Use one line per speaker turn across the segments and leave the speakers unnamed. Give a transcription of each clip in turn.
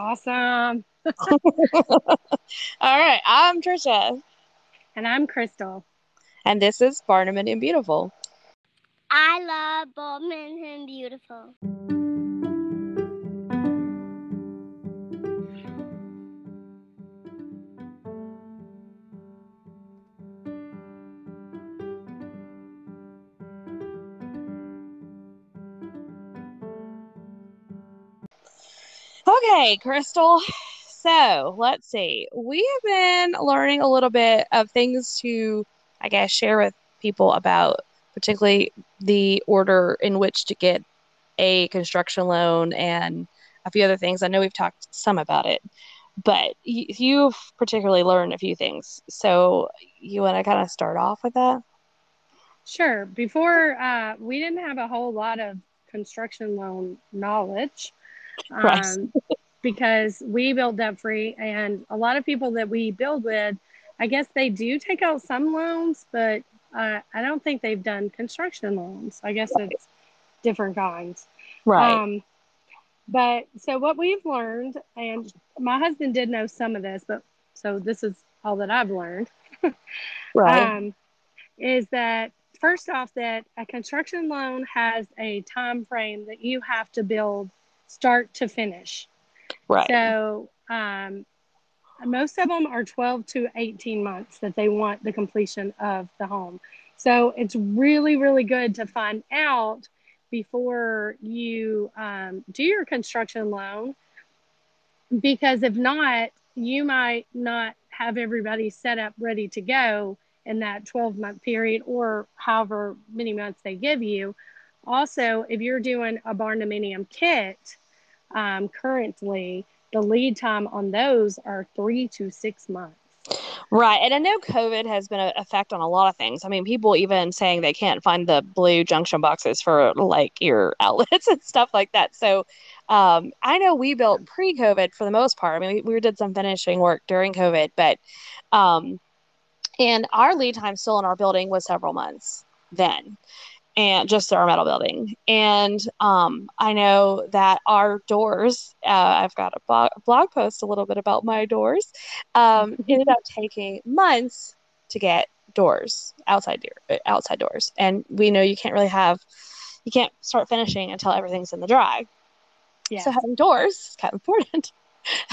Awesome.
All right, I'm Trisha.
And I'm Crystal.
And this is Barnum and Beautiful.
I love Barnum and Beautiful.
Okay, Crystal. So let's see. We have been learning a little bit of things to, I guess, share with people about, particularly the order in which to get a construction loan and a few other things. I know we've talked some about it, but you've particularly learned a few things. So you want to kind of start off with that?
Sure. Before, uh, we didn't have a whole lot of construction loan knowledge um, because we build debt free, and a lot of people that we build with, I guess they do take out some loans, but uh, I don't think they've done construction loans. I guess it's different kinds.
Right.
Um, but so what we've learned, and my husband did know some of this, but so this is all that I've learned.
right.
Um, is that first off that a construction loan has a time frame that you have to build start to finish.
Right.
So um, most of them are 12 to 18 months that they want the completion of the home. So it's really, really good to find out before you um, do your construction loan because if not, you might not have everybody set up ready to go in that 12 month period or however many months they give you. Also, if you're doing a barndominium kit, um, currently, the lead time on those are three to six months.
Right. And I know COVID has been an effect on a lot of things. I mean, people even saying they can't find the blue junction boxes for like your outlets and stuff like that. So um, I know we built pre COVID for the most part. I mean, we, we, did some finishing work during COVID, but, um, and our lead time still in our building was several months then and just our metal building. And um, I know that our doors, uh, I've got a blog, blog post a little bit about my doors, um, ended up taking months to get doors outside outside doors. And we know you can't really have, you can't start finishing until everything's in the dry.
Yeah.
So having doors is kind of important.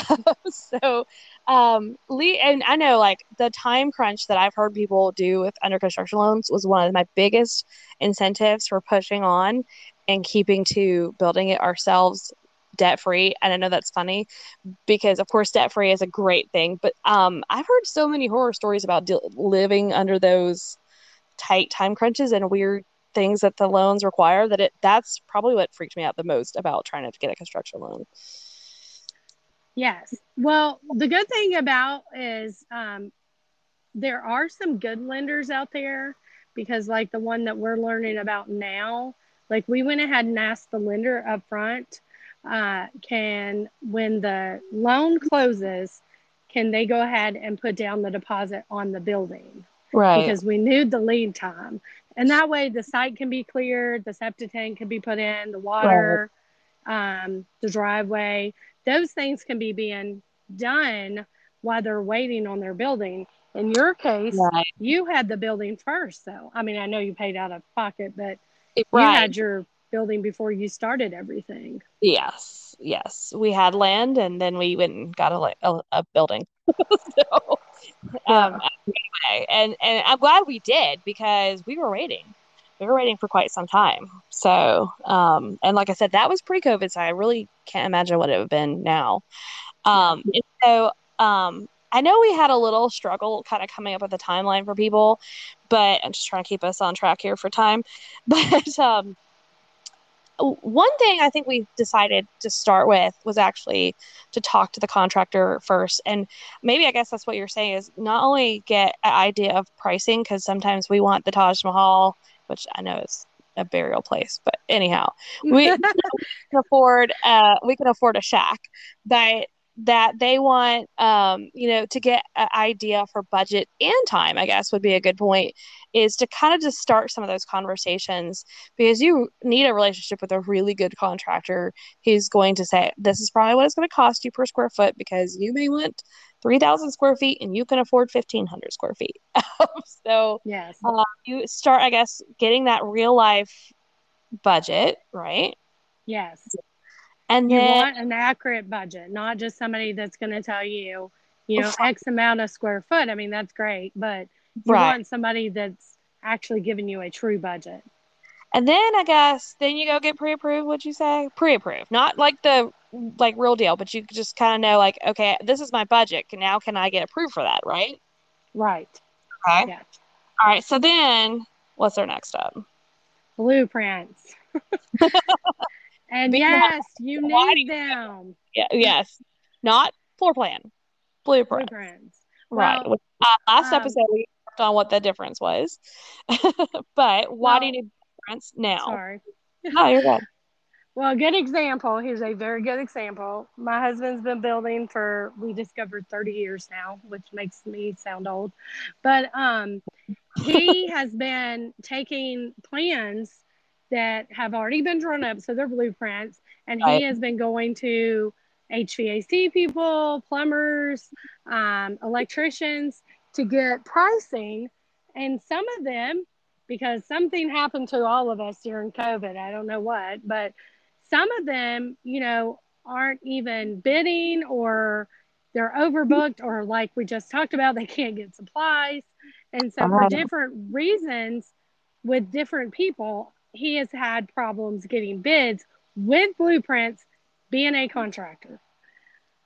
so um lee and i know like the time crunch that i've heard people do with under construction loans was one of my biggest incentives for pushing on and keeping to building it ourselves debt free and i know that's funny because of course debt free is a great thing but um i've heard so many horror stories about de- living under those tight time crunches and weird things that the loans require that it that's probably what freaked me out the most about trying to get a construction loan
Yes. Well, the good thing about is um, there are some good lenders out there because, like the one that we're learning about now, like we went ahead and asked the lender up front, uh, can when the loan closes, can they go ahead and put down the deposit on the building?
Right.
Because we knew the lead time. And that way the site can be cleared, the septic tank can be put in, the water, right. um, the driveway those things can be being done while they're waiting on their building. In your case, right. you had the building first. though. I mean, I know you paid out of pocket, but right. you had your building before you started everything.
Yes, yes. We had land and then we went and got a, a, a building. so, um, anyway, and, and I'm glad we did because we were waiting we were waiting for quite some time. So, um, and like I said, that was pre-COVID, so I really can't imagine what it would have been now. Um, so, um, I know we had a little struggle kind of coming up with a timeline for people, but I'm just trying to keep us on track here for time. But um, one thing I think we decided to start with was actually to talk to the contractor first. And maybe I guess that's what you're saying is not only get an idea of pricing, because sometimes we want the Taj Mahal which I know is a burial place, but anyhow, we can afford uh, we can afford a shack, but that they want, um, you know, to get an idea for budget and time, I guess would be a good point, is to kind of just start some of those conversations because you need a relationship with a really good contractor who's going to say, this is probably what it's going to cost you per square foot because you may want 3,000 square feet and you can afford 1,500 square feet. so,
yes,
uh, you start, I guess, getting that real life budget, right?
Yes.
And
you
then,
want an accurate budget, not just somebody that's going to tell you, you know, X amount of square foot. I mean, that's great, but you
Right.
want somebody that's actually giving you a true budget.
and then I guess, then you go get pre-approved, would you say? Pre-approved, not like the like real deal, but you just kind of know, like, okay, this is my budget. Now, can I get approved for that, right?
Right.
Okay.
Yeah.
All right. So then, what's our next step?
Blueprints. and
Because
yes, you need them.
Yeah. Yes. Not floor plan. Blueprint.
Blueprints.
Right.
Well,
uh, last
um,
episode we talked on what the difference was, but why do you need blueprints now?
Sorry.
No, you're good.
Well, a good example. Here's a very good example. My husband's been building for we discovered 30 years now, which makes me sound old. But um he has been taking plans that have already been drawn up, so they're blueprints, and
Right.
he has been going to HVAC people, plumbers, um, electricians to get pricing. And some of them, because something happened to all of us during COVID, I don't know what, but some of them, you know, aren't even bidding or they're overbooked or like we just talked about, they can't get supplies. And so for
Oh.
different reasons with different people, he has had problems getting bids with blueprints being a contractor.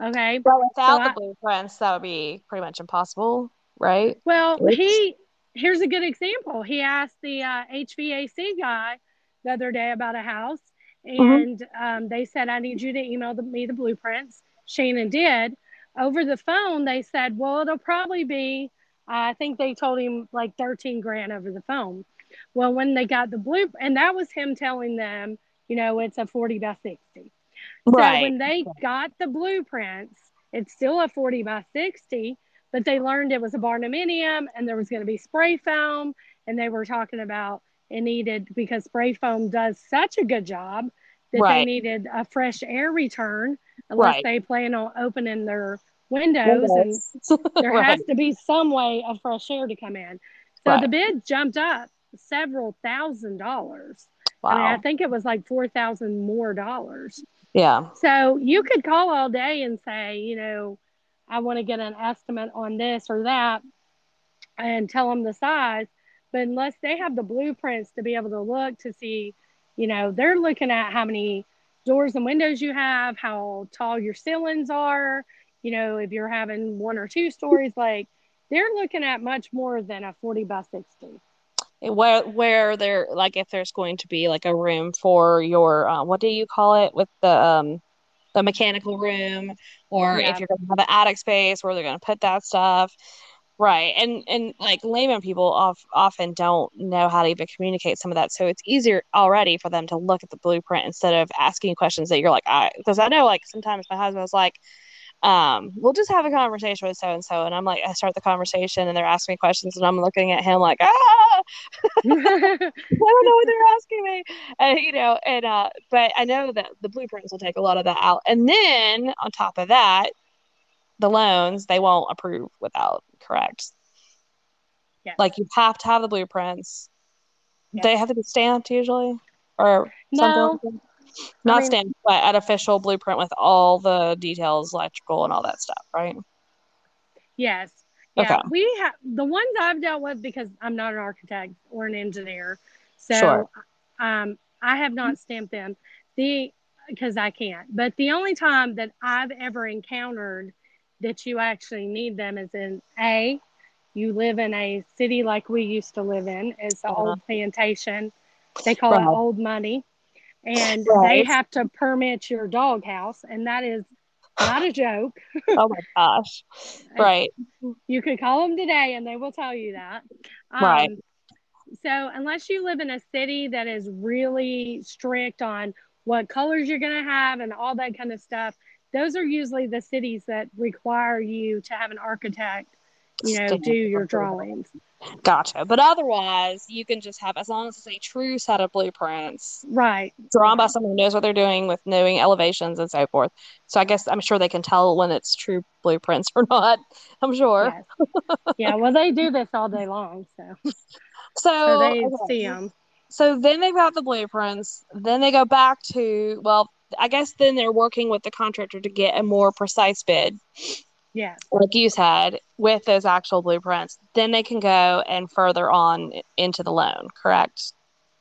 Okay.
But without
So
the
I-
blueprints, that would be pretty much impossible, right?
Well,
Oops.
he here's a good example. He asked the uh, HVAC guy the other day about a house, and um, they said, "I need you to email the, me the blueprints." Shannon did. Over the phone, they said, "Well, it'll probably be." I think they told him like thirteen grand over the phone. Well, when they got the blue, and that was him telling them, you know, it's a forty by sixty.
Right.
So when they got the blueprints, it's still a 40 by 60, but they learned it was a barndominium and there was going to be spray foam. And they were talking about it needed, because spray foam does such a good job that they needed a fresh air return unless
Right.
they plan on opening their windows. And there
Right.
has to be some way of fresh air to come in. So
Right.
the bid jumped up several thousand dollars.
Wow.
I mean, I think it was like 4,000 more dollars.
yeah.
So you could call all day and say, you know, I want to get an estimate on this or that and tell them the size. But unless they have the blueprints to be able to look to see, you know, they're looking at how many doors and windows you have, how tall your ceilings are, you know, if you're having one or two stories, like they're looking at much more than a 40 by 60.
Where where there like if there's going to be like a room for your uh, what do you call it with the um the mechanical room or
Yeah.
if you're going to have an attic space where they're going to put that stuff. Right. And and like layman people of, often don't know how to even communicate some of that. So it's easier already for them to look at the blueprint instead of asking questions that you're like, I because I know like sometimes my husband was like, um, we'll just have a conversation with so and so. And I'm like, I start the conversation and they're asking me questions and I'm looking at him like, ah, I don't know what they're asking me. And, you know, and, uh, but I know that the blueprints will take a lot of that out. And then on top of that, the loans, they won't approve without correct.
Yes.
Like you have to have the blueprints.
Yes.
They have to be stamped usually or something
No.
like Not
mean-
stamped, but an official blueprint with all the details, electrical and all that stuff, right?
Yes. Yeah.
Okay.
We have the ones I've dealt with because I'm not an architect or an engineer. So
Sure.
um, I have not stamped them. The because I can't. But the only time that I've ever encountered that you actually need them is in A, you live in a city like we used to live in. It's the
Uh-huh.
old plantation. They call
Right.
it old money. And
Right.
they have to permit your dog house and that is not a joke.
Oh my gosh. Right.
You could call them today and they will tell you that.
Right.
Um, so, unless you live in a city that is really strict on what colors you're going to have and all that kind of stuff, those are usually the cities that require you to have an architect, you know, do your drawings.
Gotcha. But otherwise, you can just have, as long as it's a true set of blueprints,
right?
Drawn by someone who knows what they're doing with knowing elevations and so forth. So I guess I'm sure they can tell when it's true blueprints or not. I'm sure.
Yes. yeah. Well, they do this all day long. So,
so,
so they
okay.
see them.
So then they've got the blueprints. Then they go back to, well, I guess then they're working with the contractor to get a more precise bid.
Yeah.
Like you said, with those actual blueprints, then they can go and further on into the loan, correct?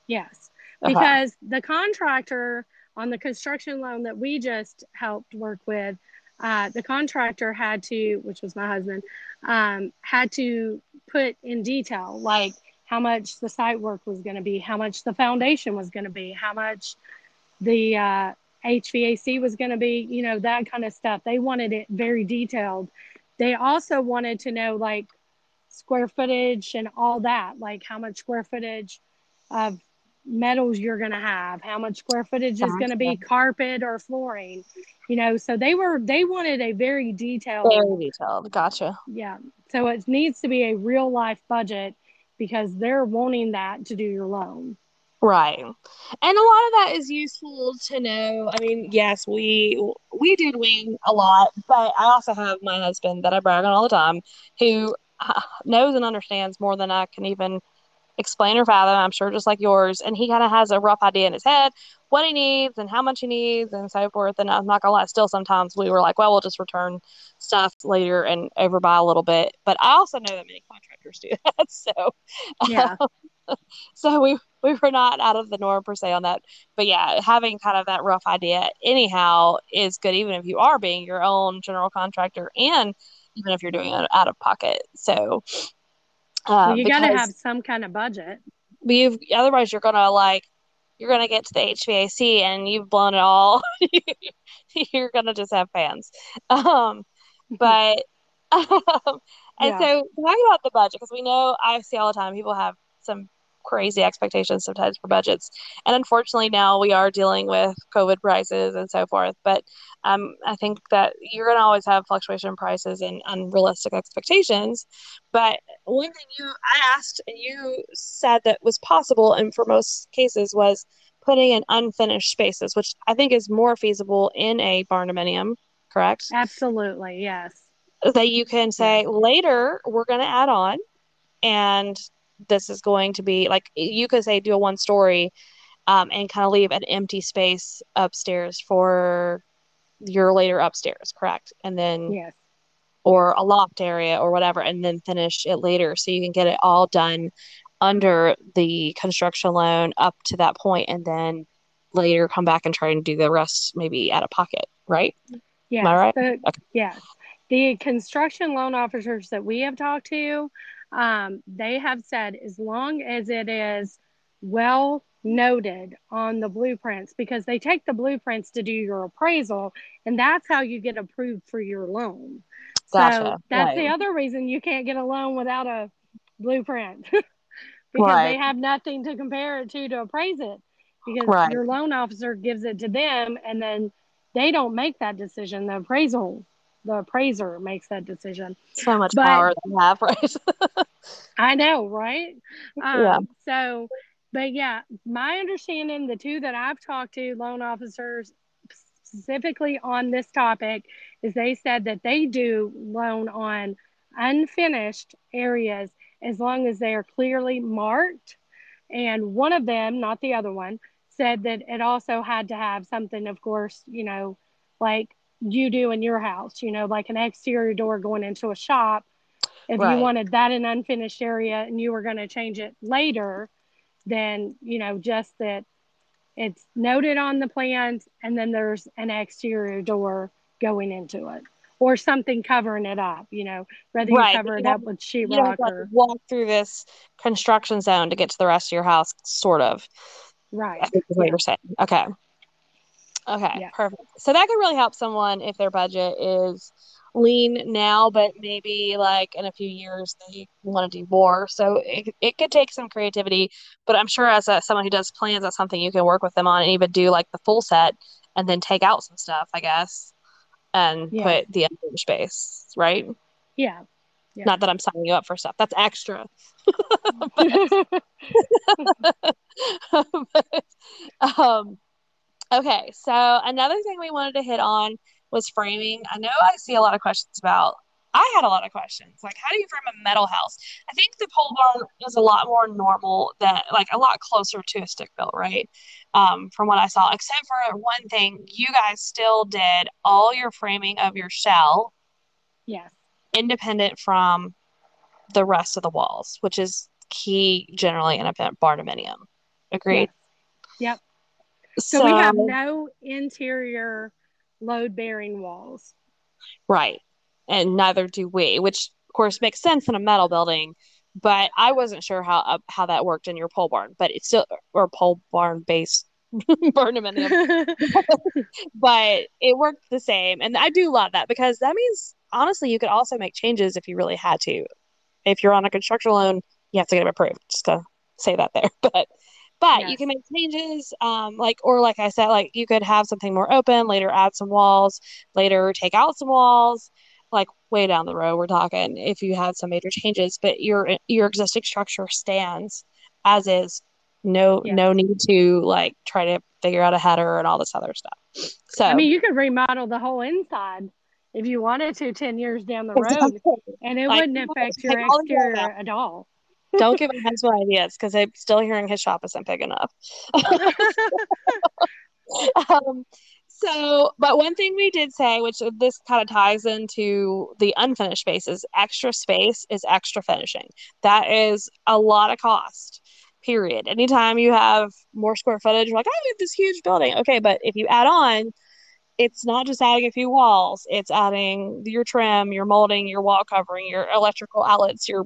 Yes. Because the contractor on the construction loan that we just helped work with, uh, the contractor had to, which was my husband, um, had to put in detail like how much the site work was going to be, how much the foundation was going to be, how much the uh, HVAC was going to be, you know, that kind of stuff. They wanted it very detailed. They also wanted to know like square footage and all that, like how much square footage of metals you're going to have, how much square footage is going to be carpet or flooring, you know. So they were they wanted a very detailed,
very detailed. Gotcha.
Yeah. So it needs to be a real life budget because they're wanting that to do your loan.
Right. And a lot of that is useful to know. I mean, yes, we we did wing a lot, but I also have my husband that I brag on all the time who uh, knows and understands more than I can even explain or fathom. I'm sure just like yours, and he kind of has a rough idea in his head what he needs and how much he needs and so forth. And I'm not gonna lie, still sometimes we were like, well, we'll just return stuff later and overbuy a little bit. But I also know that many contractors do that, so
yeah.
so we we were not out of the norm per se on that. But yeah, having kind of that rough idea anyhow is good, even if you are being your own general contractor and even if you're doing it out of pocket. So
uh, well, you got to have some kind of budget.
You've otherwise you're gonna like you're gonna get to the HVAC and you've blown it all. you're gonna just have fans. Um, but um, and yeah. so talking about the budget because we know I see all the time people have some crazy expectations sometimes for budgets. And unfortunately, now we are dealing with COVID prices and so forth. But um, I think that you're going to always have fluctuation in prices and unrealistic expectations. But one thing you I asked and you said that was possible, and for most cases was putting in unfinished spaces, which I think is more feasible in a barndominium. Correct?
Absolutely, yes.
That you can say later we're going to add on and this is going to be like you could say do a one story um, and kind of leave an empty space upstairs for your later upstairs, correct? And then
yes.
or a loft area or whatever, and then finish it later so you can get it all done under the construction loan up to that point and then later come back and try and do the rest maybe out of pocket, right?
Yeah.
Am I right?
The, okay. Yeah. The construction loan officers that we have talked to, um, they have said as long as it is well noted on the blueprints, because they take the blueprints to do your appraisal, and that's how you get approved for your loan. Gotcha. So that's right. the other reason you can't get a loan without a blueprint because right. they have nothing to compare it to to appraise it because right. your loan officer gives it to them and then they don't make that decision the appraisal the appraiser makes that decision.
So much but, power they have, right?
I know, right? Um, yeah. So, but yeah, my understanding, the two that I've talked to, loan officers specifically on this topic, is they said that they do loan on unfinished areas as long as they are clearly marked. And one of them, not the other one, said that it also had to have something, of course, you know, like you do in your house, you know, like an exterior door going into a shop. If right. you wanted that in unfinished area and you were going to change it later, then, you know, just that it's noted on the plans and then there's an exterior door going into it or something covering it up, you know, rather right. you cover it up with sheetrock or
walk through this construction zone to get to the rest of your house, sort of.
Right.
Is what yeah. you're saying. Okay. Okay, yeah. perfect. So that could really help someone if their budget is lean now, but maybe like in a few years they want to do more. So it, it could take some creativity, but I'm sure as a, someone who does plans, that's something you can work with them on and even do like the full set and then take out some stuff, I guess. and
Yeah.
put the unfinished space, right?
Yeah. Yeah.
Not that I'm signing you up for stuff. That's extra. But, um, okay, so another thing we wanted to hit on was framing. I know I see a lot of questions about. I had a lot of questions, like how do you frame a metal house? I think the pole barn is a lot more normal than, like, a lot closer to a stick built, right? Um, from what I saw, except for one thing, you guys still did all your framing of your shell
yes.
independent from the rest of the walls, which is key generally in a barndominium. Agreed.
Yes. Yep. So, we have no interior load bearing walls.
right, and neither do we, which of course makes sense in a metal building. But I wasn't sure how uh, how that worked in your pole barn, but it's still or pole barn based barndominium, but it worked the same, and I do love that because that means honestly you could also make changes if you really had to. If you're on a construction loan, you have to get them approved. Just to say that there, but but you can make changes um like or like i said like you could have something more open later add some walls later take out some walls like way down the road we're talking if you had some major changes but your your existing structure stands as is. No
Yes.
no need to like try to figure out a header and all this other stuff. So
I mean, you could remodel the whole inside if you wanted to 10 years down the road, and it
Like,
wouldn't affect your
all of that
exterior at all.
Don't give my husband ideas because i'm still hearing his shop isn't big enough um, so, but one thing we did say, which this kind of ties into the unfinished spaces, extra space is extra finishing. That is a lot of cost, period. Anytime you have more square footage, you're like, I have this huge building. Okay, but if you add on, it's not just adding a few walls, it's adding your trim, your molding, your wall covering, your electrical outlets, your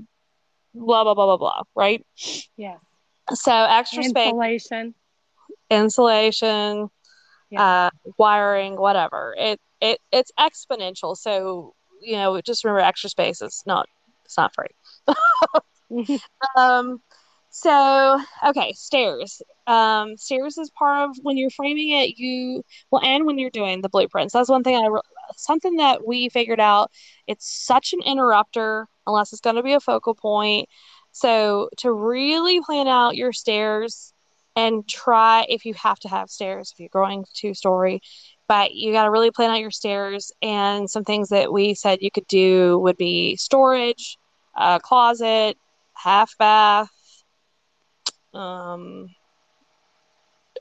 blah, blah, blah, blah, blah, right?
yeah.
So, extra space
Insulation.
insulation,
Yeah.
uh, wiring, whatever. It it it's exponential. So you know, just remember, extra space is not it's not free. Um, so okay, stairs. Um, stairs is part of when you're framing it. You well, and when you're doing the blueprints. That's one thing I re- something that we figured out. It's such an interrupter unless it's going to be a focal point. So to really plan out your stairs and try if you have to have stairs if you're growing two story, but you got to really plan out your stairs. And some things that we said you could do would be storage, a closet, half bath, um,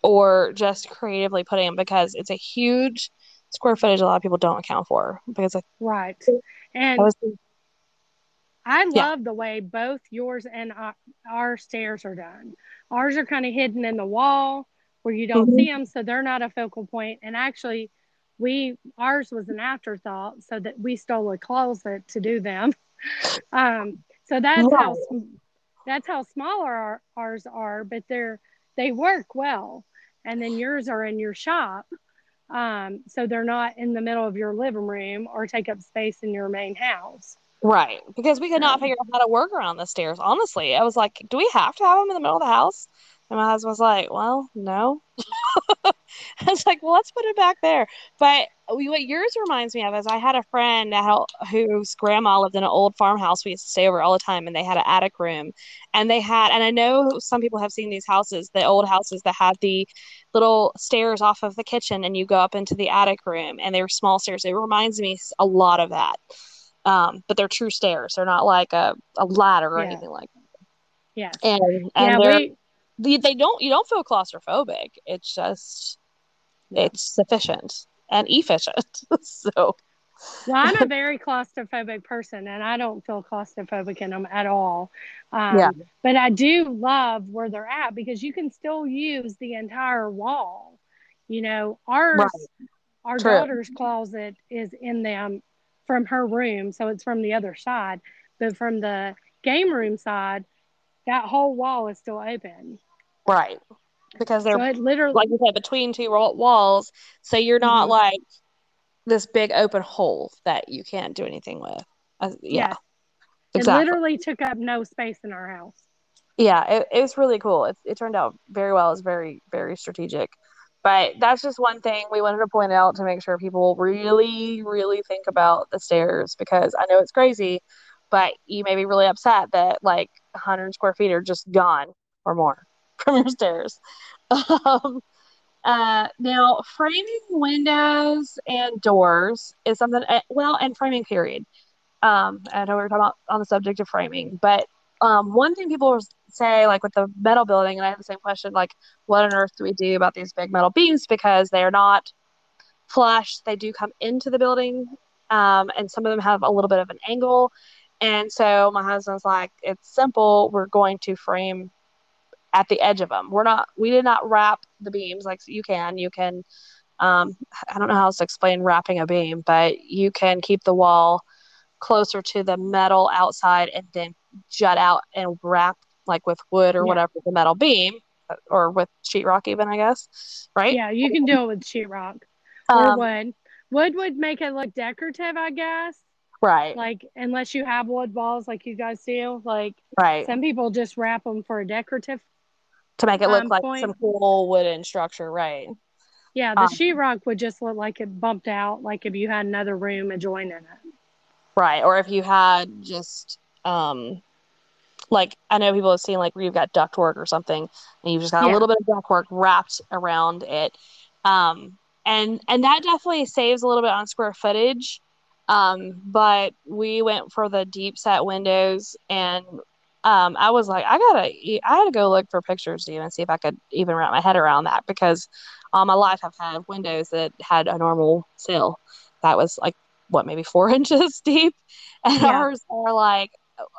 or just creatively putting them because it's a huge square footage a lot of people don't account for because I,
right.
I
And
was
I
Yeah.
love the way both yours and our, our stairs are done. Ours are kind of hidden in the wall where you don't
Mhm.
see them, so they're not a focal point. And actually, we ours was an afterthought, so that we stole a closet to do them. Um, so that's how sm- that's how smaller our, ours are, but they're they work well. And then yours are in your shop, um, so they're not in the middle of your living room or take up space in your main house.
right because we could not figure out how to work around the stairs. Honestly, I was like, do we have to have them in the middle of the house? And my husband was like, well, no. I was like, well, let's put it back there. But we, what yours reminds me of is I had a friend whose grandma lived in an old farmhouse we used to stay over all the time, and they had an attic room. And they had, and I know some people have seen these houses, the old houses that had the little stairs off of the kitchen, and you go up into the attic room, and they were small stairs. It reminds me a lot of that. Um, but they're true stairs. They're not like a, a ladder or
Yeah.
anything like that. And,
yeah,
and they're,
we
they, they don't, you don't feel claustrophobic. It's just, it's sufficient and efficient. so,
Well, I'm a very claustrophobic person, and I don't feel claustrophobic in them at all. Um,
Yeah.
But I do love where they're at because you can still use the entire wall. You know, ours,
Right.
our
True.
daughter's closet is in them from her room, so it's from the other side. But from the game room side, that whole wall is still open.
right. Because they're
So literally,
like you said, between two walls. So you're not
Mhm.
like this big open hole that you can't do anything with. Uh, yeah,
yes, it literally took up no space in our house.
Yeah, it, it was really cool. It, it turned out very well. It's very, very strategic. But that's just one thing we wanted to point out to make sure people really, really think about the stairs because I know it's crazy, but you may be really upset that like 100 square feet are just gone or more from your stairs. Um, uh, now, framing windows and doors is something, uh, well, and framing period. Um, I know we are talking about on the subject of framing, but um, one thing people say, like with the metal building, and I have the same question, like, what on earth do we do about these big metal beams because they are not flush? They do come into the building, um, and some of them have a little bit of an angle. And so my husband's like, it's simple. We're going to frame at the edge of them. We're not, we did not wrap the beams like you can. You can, um, I don't know how else to explain wrapping a beam, but you can keep the wall closer to the metal outside and then jut out and wrap like with wood or yeah. whatever the metal beam or with sheetrock even I guess right
yeah you can do it with sheetrock or um, wood wood would make it look decorative I guess
right
like unless you have wood balls like you guys do like
right
some people just wrap them for a decorative
to make it look um, like point. some cool wooden structure right
yeah the um, sheetrock would just look like it bumped out like if you had another room adjoining it
Right. Or if you had just um like I know people have seen like where you've got ductwork or something and you've just got yeah. a little bit of ductwork wrapped around it. Um and and that definitely saves a little bit on square footage. Um, but we went for the deep set windows and um, I was like, I gotta, I had to go look for pictures to even see if I could even wrap my head around that because all my life I've had windows that had a normal sill that was like what maybe four inches deep, and yeah. ours are like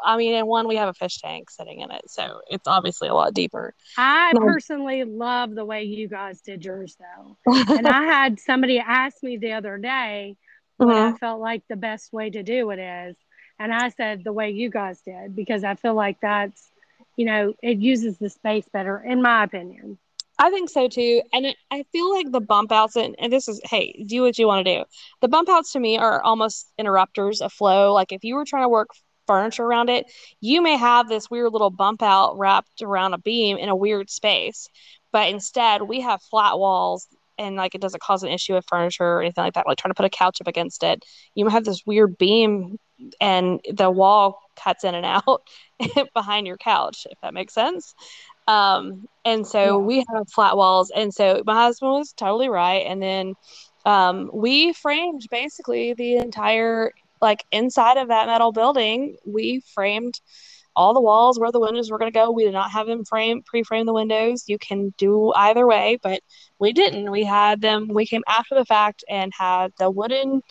I mean, in one we have a fish tank sitting in it, so it's obviously a lot deeper.
I personally love the way you guys did yours, though. and I had somebody ask me the other day what mm-hmm. I felt like the best way to do it is, and I said the way you guys did because I feel like that's, you know, it uses the space better, in my opinion.
I think so too. And it, I feel like the bump outs, and, and this is, hey, do what you want to do. The bump outs to me are almost interrupters of flow. Like if you were trying to work furniture around it, you may have this weird little bump out wrapped around a beam in a weird space. But instead, we have flat walls and like it doesn't cause an issue with furniture or anything like that. Like trying to put a couch up against it, you have this weird beam and the wall cuts in and out behind your couch, if that makes sense. Um, and so yeah. we have flat walls. And so my husband was totally right. And then um, we framed basically the entire, like inside of that metal building, we framed all the walls where the windows were going to go. We did not have them frame pre-frame the windows. You can do either way, but we didn't. We had them. We came after the fact and had the wooden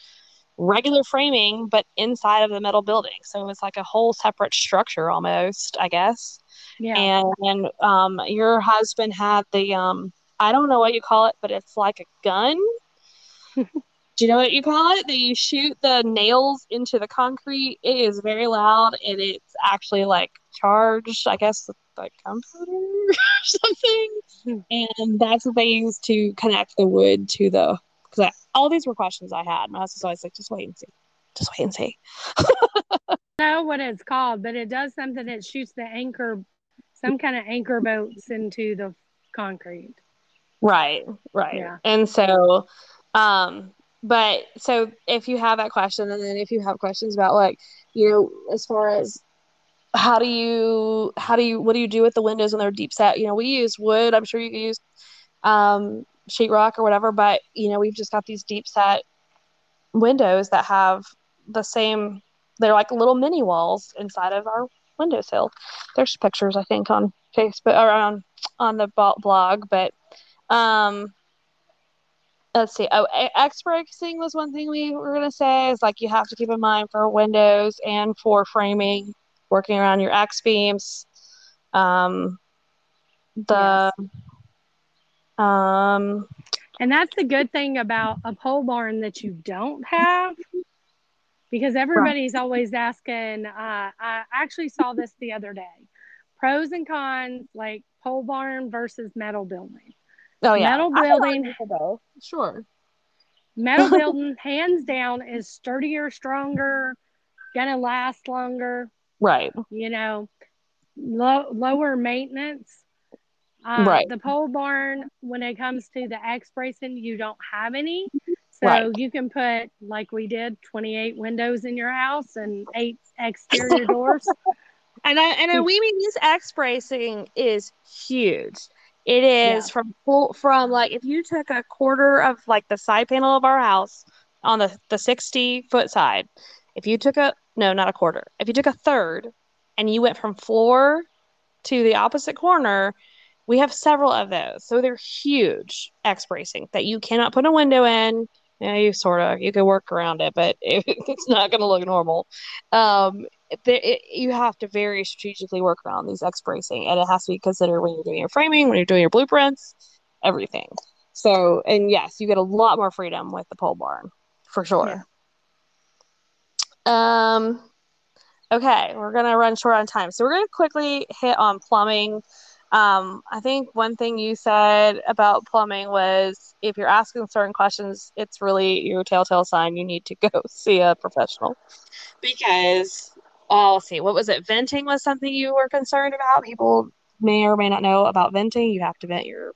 regular framing, but inside of the metal building. So it was like a whole separate structure almost, I guess. Yeah. And, and um, your husband had the um, I don't know what you call it, but it's like a gun. Do you know what you call it? That you shoot the nails into the concrete. It is very loud and it's actually like charged, I guess, with like gunpowder or something. And that's what they use to connect the wood to the. Because all these were questions I had. My husband's always like, just wait and see. Just wait and see.
know what it's called, but it does something that shoots the anchor some kind of anchor bolts into the concrete.
Right, right. Yeah. And so, um, but so if you have that question, and then if you have questions about like, you know, as far as how do you, how do you, what do you do with the windows when they're deep set? You know, we use wood. I'm sure you use um, sheetrock or whatever, but you know, we've just got these deep set windows that have the same. They're like little mini walls inside of our windowsill. There's pictures I think on Facebook or on on the blog, but um, let's see. Oh, X bracing was one thing we were gonna say is like you have to keep in mind for windows and for framing, working around your X beams. Um, the yes. um,
and that's the good thing about a pole barn that you don't have because everybody's right. always asking. Uh, I actually saw this the other day pros and cons, like pole barn versus metal building.
Oh, yeah.
Metal building.
Sure.
Metal building, hands down, is sturdier, stronger, gonna last longer.
Right.
You know, low, lower maintenance. Uh,
Right.
The pole barn, when it comes to the X bracing, you don't have any. So
Right.
you can put, like we did, 28 windows in your house and eight exterior doors.
And I and I, we mean this X bracing is huge. It is
Yeah.
from full from like if you took a quarter of like the side panel of our house on the the 60 foot side, if you took a no, not a quarter. If you took a third and you went from floor to the opposite corner, we have several of those. So they're huge X bracing that you cannot put a window in. Yeah, you sort of you can work around it, but it, it's not going to look normal. Um, there, it, you have to very strategically work around these X bracing, and it has to be considered when you're doing your framing, when you're doing your blueprints, everything. So, and yes, you get a lot more freedom with the pole barn for sure. Um, okay, we're gonna run short on time, so we're gonna quickly hit on plumbing. Um, I think one thing you said about plumbing was if you're asking certain questions, it's really your telltale sign you need to go see a professional because oh, let's see, what was it? Venting was something you were concerned about. People may or may not know about venting. You have to vent your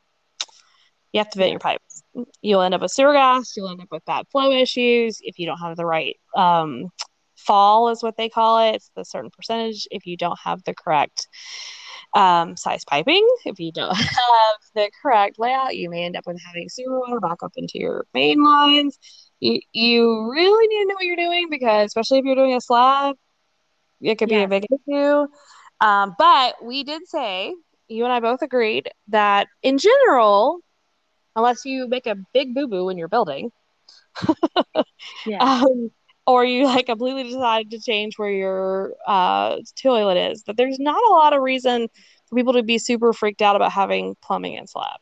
you have to vent your pipes. You'll end up with sewer gas. You'll end up with bad flow issues if you don't have the right um, fall, is what they call it. It's the certain percentage. If you don't have the correct um, size piping, if you don't have the correct layout, you may end up with having sewer water back up into your main lines. You, you really need to know what you're doing because, especially if you're doing a slab, it could be a big issue. Um, but we did say, you and I both agreed that in general, unless you make a big boo boo in your building,
Yeah.
um, or you like completely decide to change where your uh, toilet is, that there's not a lot of reason for people to be super freaked out about having plumbing and slab.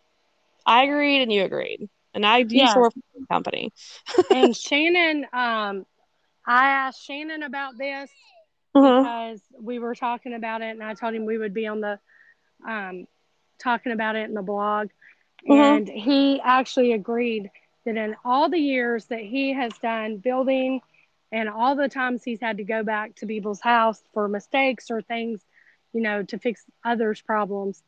I agreed and you agreed. And I to work for a company.
and Shannon, um, I asked Shannon about this
Mhm.
because we were talking about it, and I told him we would be on the um, talking about it in the blog,
Mhm.
and he actually agreed that in all the years that he has done building, and all the times he's had to go back to people's house for mistakes or things, you know, to fix others' problems,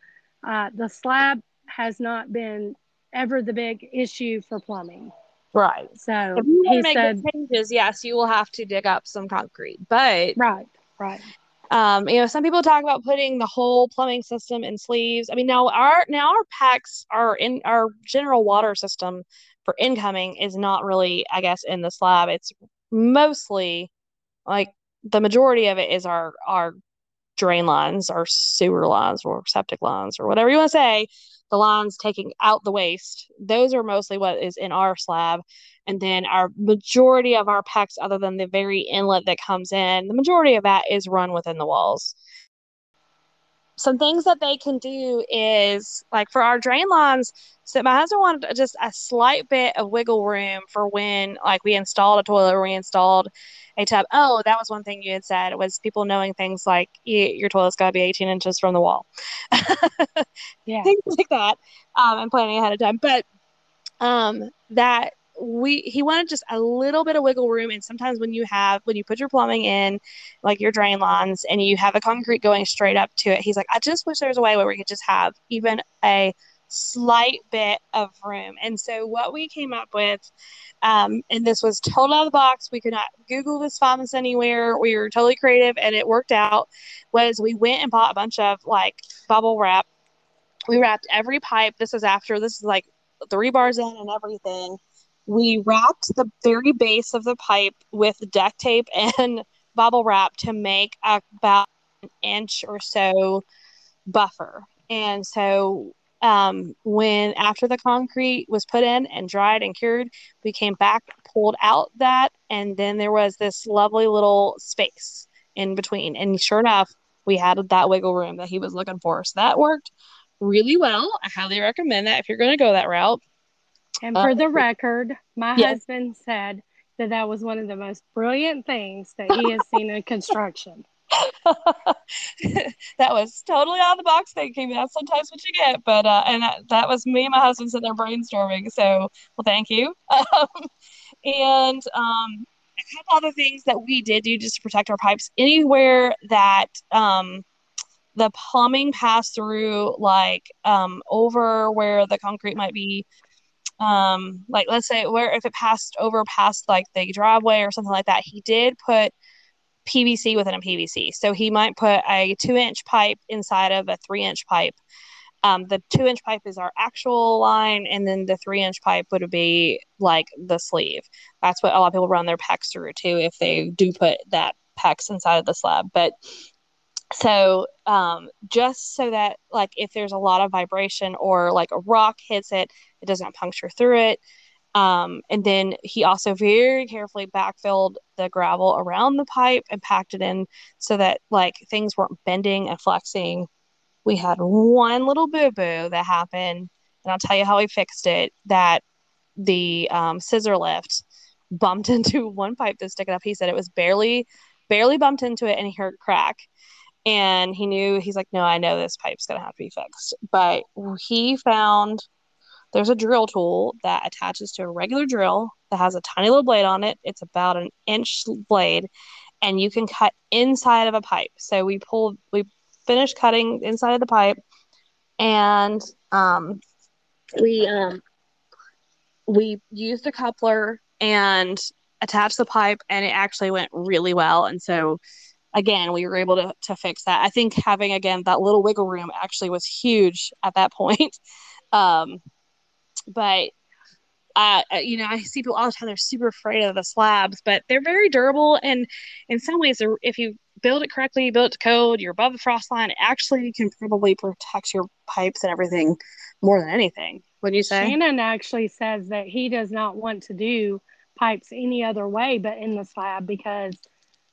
uh, the slab has not been ever the big issue for plumbing.
Right.
So
If you want
he
to make
said,
changes, yes, you will have to dig up some concrete. But
right, right.
Um, you know, some people talk about putting the whole plumbing system in sleeves. I mean, now our now our PEX are in our general water system for incoming is not really, I guess, in the slab. It's mostly like the majority of it is our our drain lines, or sewer lines, or septic lines, or whatever you want to say. The lines taking out the waste. Those are mostly what is in our slab. And then our majority of our PEX, other than the very inlet that comes in, the majority of that is run within the walls. Some things that they can do is like for our drain lines. So my husband wanted just a slight bit of wiggle room for when like we installed a toilet or we installed a tub. Oh, that was one thing you had said was people knowing things like your toilet's got to be 18 inches from the wall.
Yeah.
things like that um, and planning ahead of time but um, that we he wanted just a little bit of wiggle room. And sometimes when you have when you put your plumbing in like your drain lines and you have the concrete going straight up to it he's like i just wish there was a way where we could just have even a slight bit of room. And so what we came up with um, and this was total out of the box. We could not google this find this anywhere. We were totally creative and it worked out was we went and bought a bunch of like bubble wrap. We wrapped every pipe. This is after this is like three bars in and everything we wrapped the very base of the pipe with duct tape and bubble wrap to make about an inch or so buffer. And so um, when after the concrete was put in and dried and cured we came back pulled out that and then there was this lovely little space in between. And sure enough we had that wiggle room that he was looking for. So that worked really well. I highly recommend that if you're going to go that route
And
Uh,
for the record, my
yes.
husband said that that was one of the most brilliant things that he has seen in construction.
that was totally out of the box thinking. That's sometimes what you get. But uh, and that, that was me and my husband sitting there brainstorming. So well, thank you. Um, and um, a couple other things that we did do just to protect our pipes. Anywhere that um, the plumbing passed through like um over where the concrete might be um like let's say where if it passed over past like the driveway or something like that he did put pvc within a pvc so he might put a two inch pipe inside of a three inch pipe. Um, the two inch pipe is our actual line and then the three inch pipe would be like the sleeve. That's what a lot of people run their PEX through too if they do put that PEX inside of the slab. But so um, just so that like if there's a lot of vibration or like a rock hits it it doesn't puncture through it. Um, and then he also very carefully backfilled the gravel around the pipe and packed it in so that like things weren't bending and flexing. We had one little boo boo that happened and i'll tell you how we fixed it that the um, scissor lift bumped into one pipe that's sticking up. He said it was barely barely bumped into it and he heard crack and he knew he's like no i know this pipe's going to have to be fixed. But he found there's a drill tool that attaches to a regular drill that has a tiny little blade on it. It's about an inch blade and you can cut inside of a pipe. So we pulled we finished cutting inside of the pipe and um we um we used a coupler and attached the pipe and it actually went really well. And so again, we were able to, to fix that. I think having again that little wiggle room actually was huge at that point. Um, but uh, you know, I see people all the time. They're super afraid of the slabs, but they're very durable. And in some ways, if you build it correctly, you build it to code, you're above the frost line. It actually can probably protect your pipes and everything more than anything. Do you say?
Shannon actually says that he does not want to do pipes any other way but in the slab because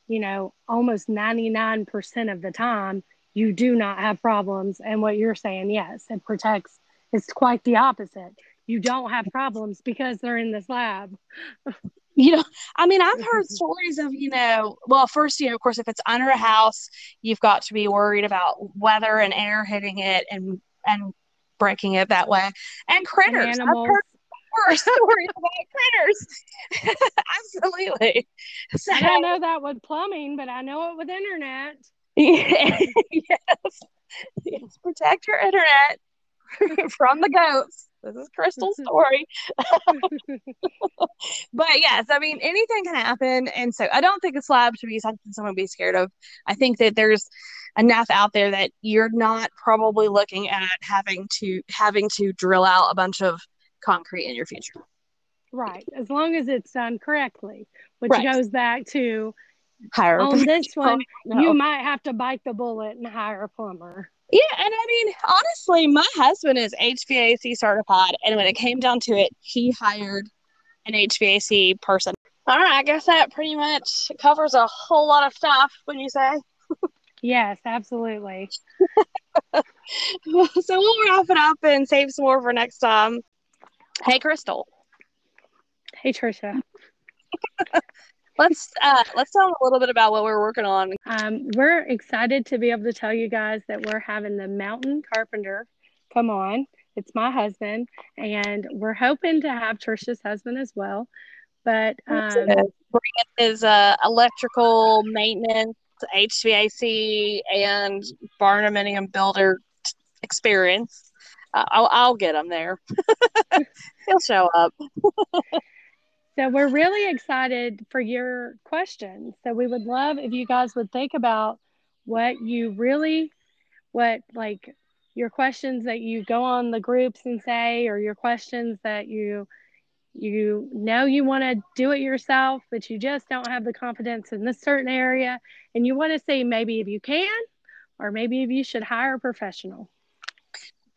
you know, almost 99% of the time, you do not have problems. And what you're saying, yes, it protects, it's quite the opposite. You don't have problems because they're in this lab.
you know, I mean, I've heard stories of, you know, well, first, you know, of course, if it's under a house, you've got to be worried about weather and air hitting it and, and breaking it that way. And critters. And I've heard worse worried about critters. Absolutely.
So, I don't know that with plumbing, but I know it with internet.
yes. Yes. Protect your internet from the goats. This is Crystal's story. but yes, I mean anything can happen. And so I don't think a slab should be something someone would be scared of. I think that there's enough out there that you're not probably looking at having to having to drill out a bunch of concrete in your future.
Right. As long as it's done correctly, which right. goes back to
hire
on this one, no. you might have to bite the bullet and hire a plumber.
Yeah, and I mean, honestly, my husband is HVAC certified, and when it came down to it, he hired an HVAC person. All right, I guess that pretty much covers a whole lot of stuff. When you say?
yes, absolutely.
so we'll wrap it up and save some more for next time. Hey, Crystal.
Hey, Trisha.
let's uh, let's talk a little bit about what we're working on.
Um, we're excited to be able to tell you guys that we're having the Mountain Carpenter come on. It's my husband, and we're hoping to have Trisha's husband as well. But um,
his uh, electrical maintenance, HVAC, and barn and builder experience. I'll, I'll get him there. He'll show up.
so we're really excited for your questions. So we would love if you guys would think about what you really, what like your questions that you go on the groups and say, or your questions that you you know you want to do it yourself, but you just don't have the confidence in this certain area, and you want to see maybe if you can, or maybe if you should hire a professional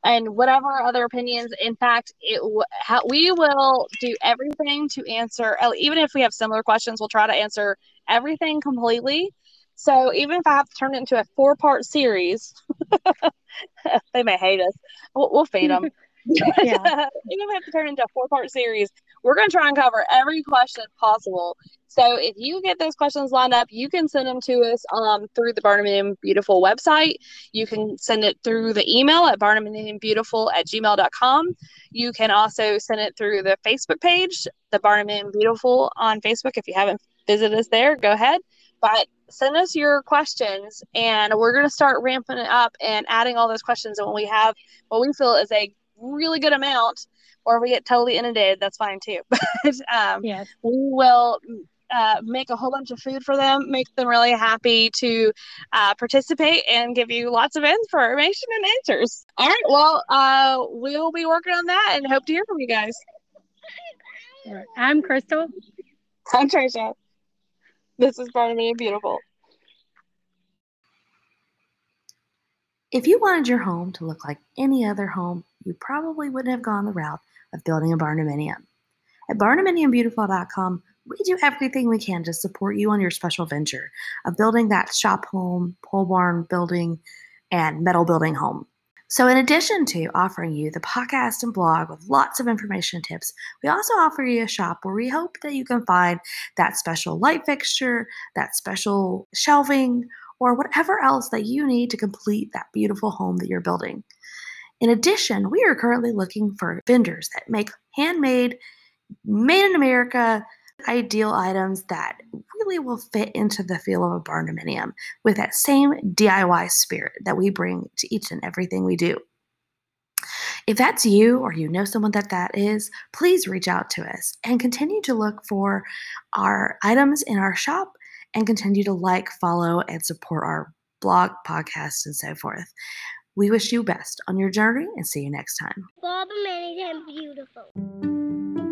and whatever other opinions. In fact, it how, we will do everything to answer. Oh, even if we have similar questions, we'll try to answer everything completely. So even if I have to turn it into a four part series, they may hate us. We'll, we'll feed them. yeah. even if we have to turn it into a four part series, we're going to try and cover every question possible. So if you get those questions lined up, you can send them to us um, through the Barndominium Beautiful website. You can send it through the email at barndominiumbeautiful at gmail.com. You can also send it through the Facebook page, the Barndominium Beautiful on Facebook. If you haven't visited us there, go ahead. But send us your questions, and we're going to start ramping it up and adding all those questions. And when we have what we feel is a really good amount, or if we get totally inundated, that's fine too. But um,
Yes.
we will uh, make a whole bunch of food for them, make them really happy to uh, participate, and give you lots of information and answers. All right. Well, uh, we'll be working on that and hope to hear from you guys.
I'm Crystal.
I'm Trisha. This is Barndominium Beautiful.
If you wanted your home to look like any other home, you probably wouldn't have gone the route of building a barndominium. At barndominiumbeautiful.com, we do everything we can to support you on your special venture of building that shop home, pole barn building, and metal building home. So, in addition to offering you the podcast and blog with lots of information tips, we also offer you a shop where we hope that you can find that special light fixture, that special shelving, or whatever else that you need to complete that beautiful home that you're building. In addition, we are currently looking for vendors that make handmade, made in America, ideal items that really will fit into the feel of a barndominium with that same DIY spirit that we bring to each and everything we do. If that's you or you know someone that that is, please reach out to us and continue to look for our items in our shop and continue to like, follow, and support our blog, podcast, and so forth. We wish you best on your journey and see you next time.
Bob and Manny beautiful.